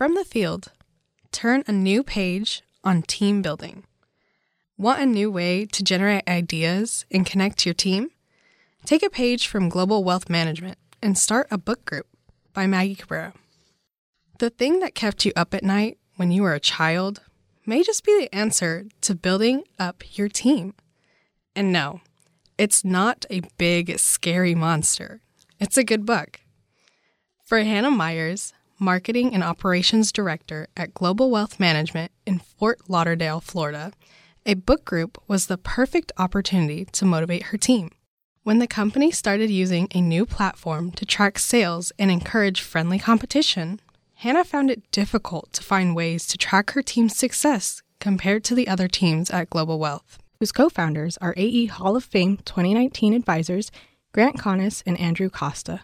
From the field, turn a new page on team building. Want a new way to generate ideas and connect your team? Take a page from Global Wealth Management and start a book group by Maggie Cabrera. The thing that kept you up at night when you were a child may just be the answer to building up your team. And no, it's not a big, scary monster. It's a good book. For Hannah Myers, Marketing and Operations Director at Global Wealth Management in Fort Lauderdale, Florida, a book group was the perfect opportunity to motivate her team. When the company started using a new platform to track sales and encourage friendly competition, Hannah found it difficult to find ways to track her team's success compared to the other teams at Global Wealth, whose co founders are AE Hall of Fame 2019 advisors Grant Conness and Andrew Costa.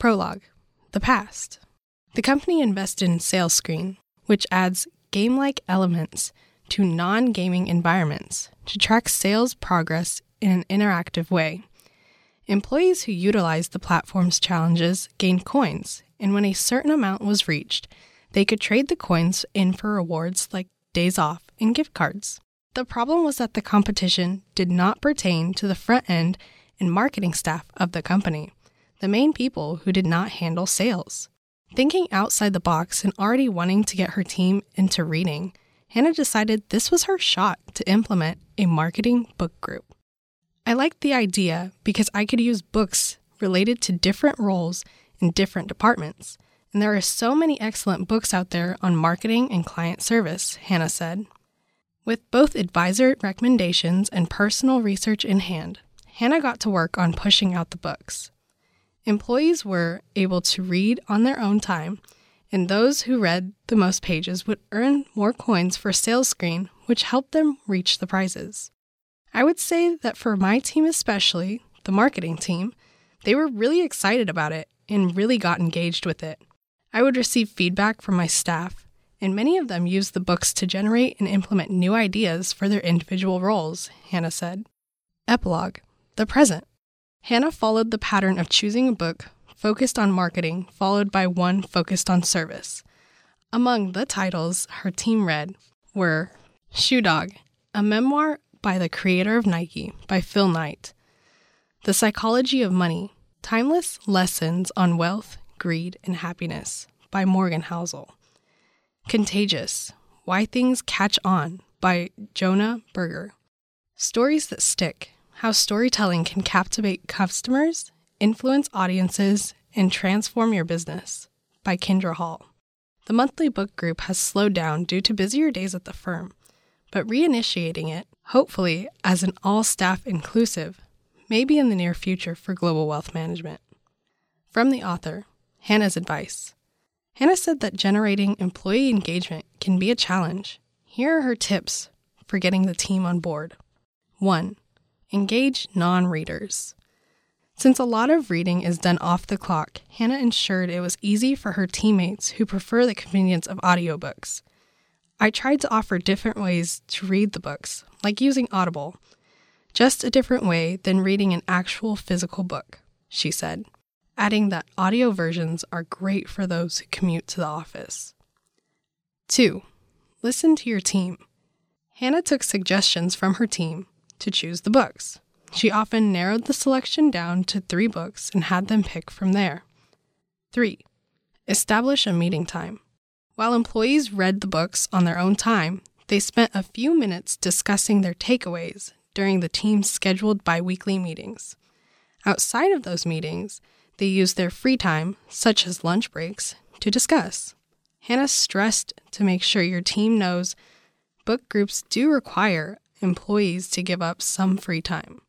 Prologue The Past. The company invested in SalesScreen, which adds game like elements to non gaming environments to track sales progress in an interactive way. Employees who utilized the platform's challenges gained coins, and when a certain amount was reached, they could trade the coins in for rewards like days off and gift cards. The problem was that the competition did not pertain to the front end and marketing staff of the company, the main people who did not handle sales. Thinking outside the box and already wanting to get her team into reading, Hannah decided this was her shot to implement a marketing book group. I liked the idea because I could use books related to different roles in different departments, and there are so many excellent books out there on marketing and client service, Hannah said. With both advisor recommendations and personal research in hand, Hannah got to work on pushing out the books. Employees were able to read on their own time, and those who read the most pages would earn more coins for SalesScreen, which helped them reach the prizes. I would say that for my team, especially the marketing team, they were really excited about it and really got engaged with it. I would receive feedback from my staff, and many of them used the books to generate and implement new ideas for their individual roles, Hannah said. Epilogue The Present. Hannah followed the pattern of choosing a book focused on marketing, followed by one focused on service. Among the titles her team read were Shoe Dog, a memoir by the creator of Nike by Phil Knight. The Psychology of Money Timeless Lessons on Wealth, Greed, and Happiness by Morgan Housel. Contagious Why Things Catch On by Jonah Berger. Stories That Stick How Storytelling Can Captivate Customers, Influence Audiences, and Transform Your Business by Kindra Hall. The monthly book group has slowed down due to busier days at the firm, but reinitiating it hopefully as an all staff inclusive, maybe in the near future for global wealth management. From the author, Hannah's advice. Hannah said that generating employee engagement can be a challenge. Here are her tips for getting the team on board. 1. Engage non readers. Since a lot of reading is done off the clock, Hannah ensured it was easy for her teammates who prefer the convenience of audiobooks. I tried to offer different ways to read the books, like using Audible, just a different way than reading an actual physical book, she said, adding that audio versions are great for those who commute to the office. 2. Listen to your team. Hannah took suggestions from her team to choose the books. She often narrowed the selection down to three books and had them pick from there. 3. Establish a meeting time. While employees read the books on their own time, they spent a few minutes discussing their takeaways during the team's scheduled biweekly meetings. Outside of those meetings, they used their free time, such as lunch breaks, to discuss. Hannah stressed to make sure your team knows book groups do require employees to give up some free time.